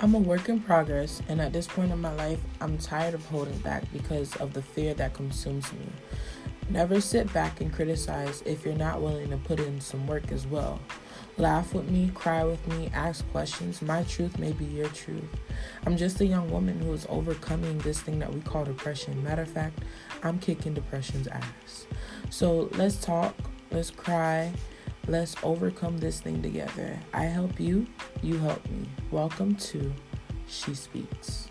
I'm a work in progress, and at this point in my life, I'm tired of holding back because of the fear that consumes me. Never sit back and criticize if you're not willing to put in some work as well. Laugh with me, cry with me, ask questions. My truth may be your truth. I'm just a young woman who is overcoming this thing that we call depression. Matter of fact, I'm kicking depression's ass. So let's talk, let's cry, let's overcome this thing together. I help you, you help me. Welcome to She Speaks.